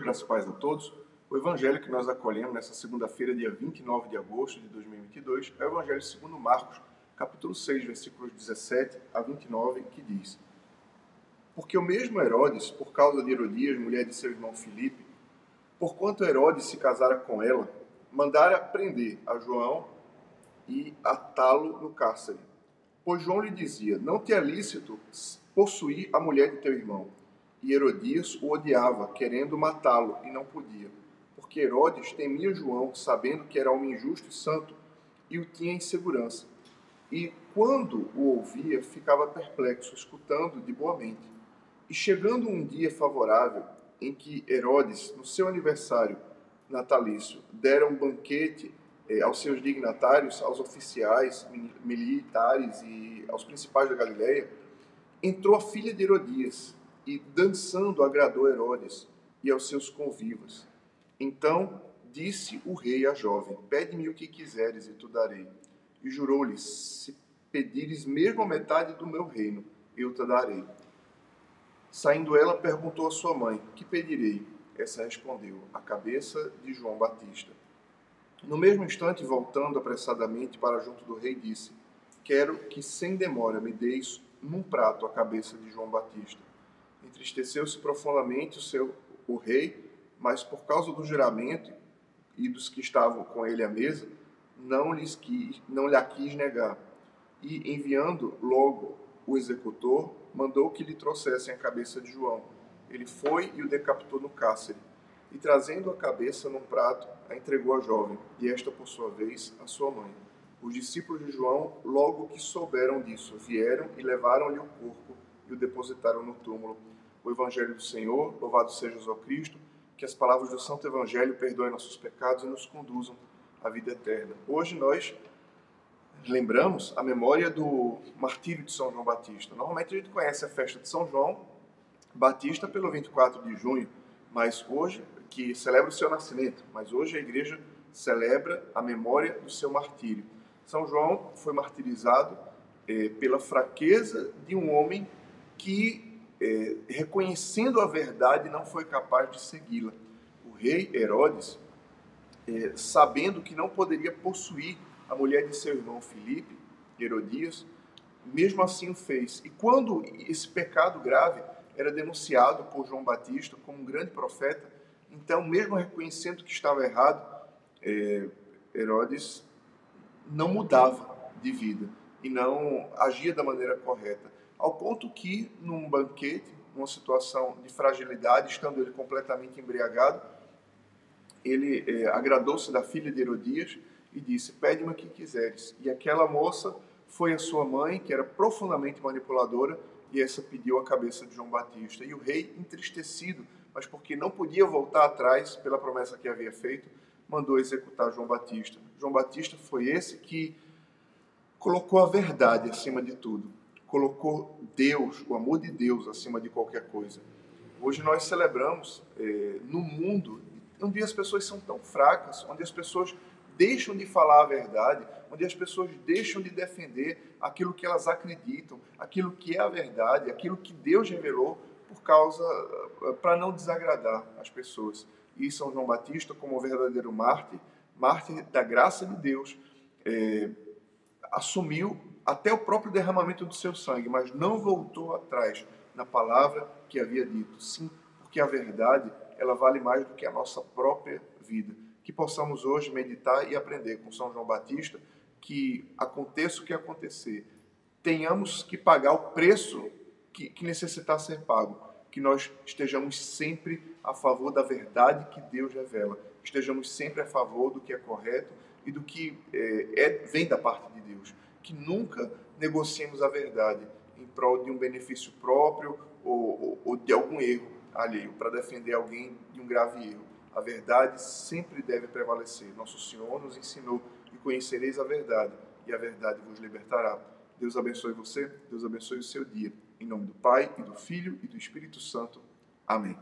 E paz a todos. O evangelho que nós acolhemos nessa segunda-feira, dia 29 de agosto de 2022, é o evangelho segundo Marcos, capítulo 6, versículos 17 a 29, que diz: Porque o mesmo Herodes, por causa de Herodias, mulher de seu irmão Filipe, porquanto Herodes se casara com ela, mandara prender a João e atá-lo no cárcere. Pois João lhe dizia: Não te é lícito possuir a mulher de teu irmão. E Herodias o odiava, querendo matá-lo, e não podia. Porque Herodes temia João, sabendo que era homem justo e santo, e o tinha em segurança. E quando o ouvia, ficava perplexo, escutando de boa mente. E chegando um dia favorável, em que Herodes, no seu aniversário natalício, dera um banquete eh, aos seus dignatários, aos oficiais, militares e aos principais da Galileia, entrou a filha de Herodias, e dançando agradou Herodes e aos seus convivas. Então disse o rei à jovem: Pede-me o que quiseres e tu darei. E jurou-lhe: Se pedires mesmo a metade do meu reino, eu te darei. Saindo ela, perguntou à sua mãe: Que pedirei? Essa respondeu: A cabeça de João Batista. No mesmo instante, voltando apressadamente para junto do rei, disse: Quero que sem demora me deis num prato a cabeça de João Batista. Entristeceu-se profundamente o seu o rei, mas por causa do juramento e dos que estavam com ele à mesa, não lhes quis, não lhe quis negar. E enviando logo o executor, mandou que lhe trouxessem a cabeça de João. Ele foi e o decapitou no cárcere. E trazendo a cabeça num prato, a entregou à jovem, e esta, por sua vez, à sua mãe. Os discípulos de João, logo que souberam disso, vieram e levaram-lhe o corpo e o depositaram no túmulo. O Evangelho do Senhor, louvado seja o Cristo, que as palavras do Santo Evangelho perdoem nossos pecados e nos conduzam à vida eterna. Hoje nós lembramos a memória do martírio de São João Batista. Normalmente a gente conhece a festa de São João Batista pelo 24 de junho, mas hoje, que celebra o seu nascimento, mas hoje a igreja celebra a memória do seu martírio. São João foi martirizado eh, pela fraqueza de um homem que, é, reconhecendo a verdade, não foi capaz de segui-la. O rei Herodes, é, sabendo que não poderia possuir a mulher de seu irmão Filipe, Herodias, mesmo assim o fez. E quando esse pecado grave era denunciado por João Batista como um grande profeta, então, mesmo reconhecendo que estava errado, é, Herodes não mudava de vida e não agia da maneira correta ao ponto que, num banquete, numa situação de fragilidade, estando ele completamente embriagado, ele é, agradou-se da filha de Herodias e disse: Pede-me o que quiseres. E aquela moça foi a sua mãe, que era profundamente manipuladora, e essa pediu a cabeça de João Batista. E o rei, entristecido, mas porque não podia voltar atrás pela promessa que havia feito, mandou executar João Batista. João Batista foi esse que colocou a verdade acima de tudo colocou Deus, o amor de Deus, acima de qualquer coisa. Hoje nós celebramos é, no mundo onde as pessoas são tão fracas, onde as pessoas deixam de falar a verdade, onde as pessoas deixam de defender aquilo que elas acreditam, aquilo que é a verdade, aquilo que Deus revelou por causa eh, para não desagradar as pessoas. E São João Batista, como verdadeiro mártir, mártir da graça de Deus, é, assumiu até o próprio derramamento do seu sangue, mas não voltou atrás na palavra que havia dito. Sim, porque a verdade, ela vale mais do que a nossa própria vida. Que possamos hoje meditar e aprender com São João Batista que aconteça o que acontecer, tenhamos que pagar o preço que, que necessitar ser pago, que nós estejamos sempre a favor da verdade que Deus revela, estejamos sempre a favor do que é correto e do que é, é vem da parte de Deus que nunca negociemos a verdade em prol de um benefício próprio ou, ou, ou de algum erro alheio, para defender alguém de um grave erro. A verdade sempre deve prevalecer. Nosso Senhor nos ensinou e conhecereis a verdade, e a verdade vos libertará. Deus abençoe você, Deus abençoe o seu dia. Em nome do Pai, e do Filho e do Espírito Santo. Amém.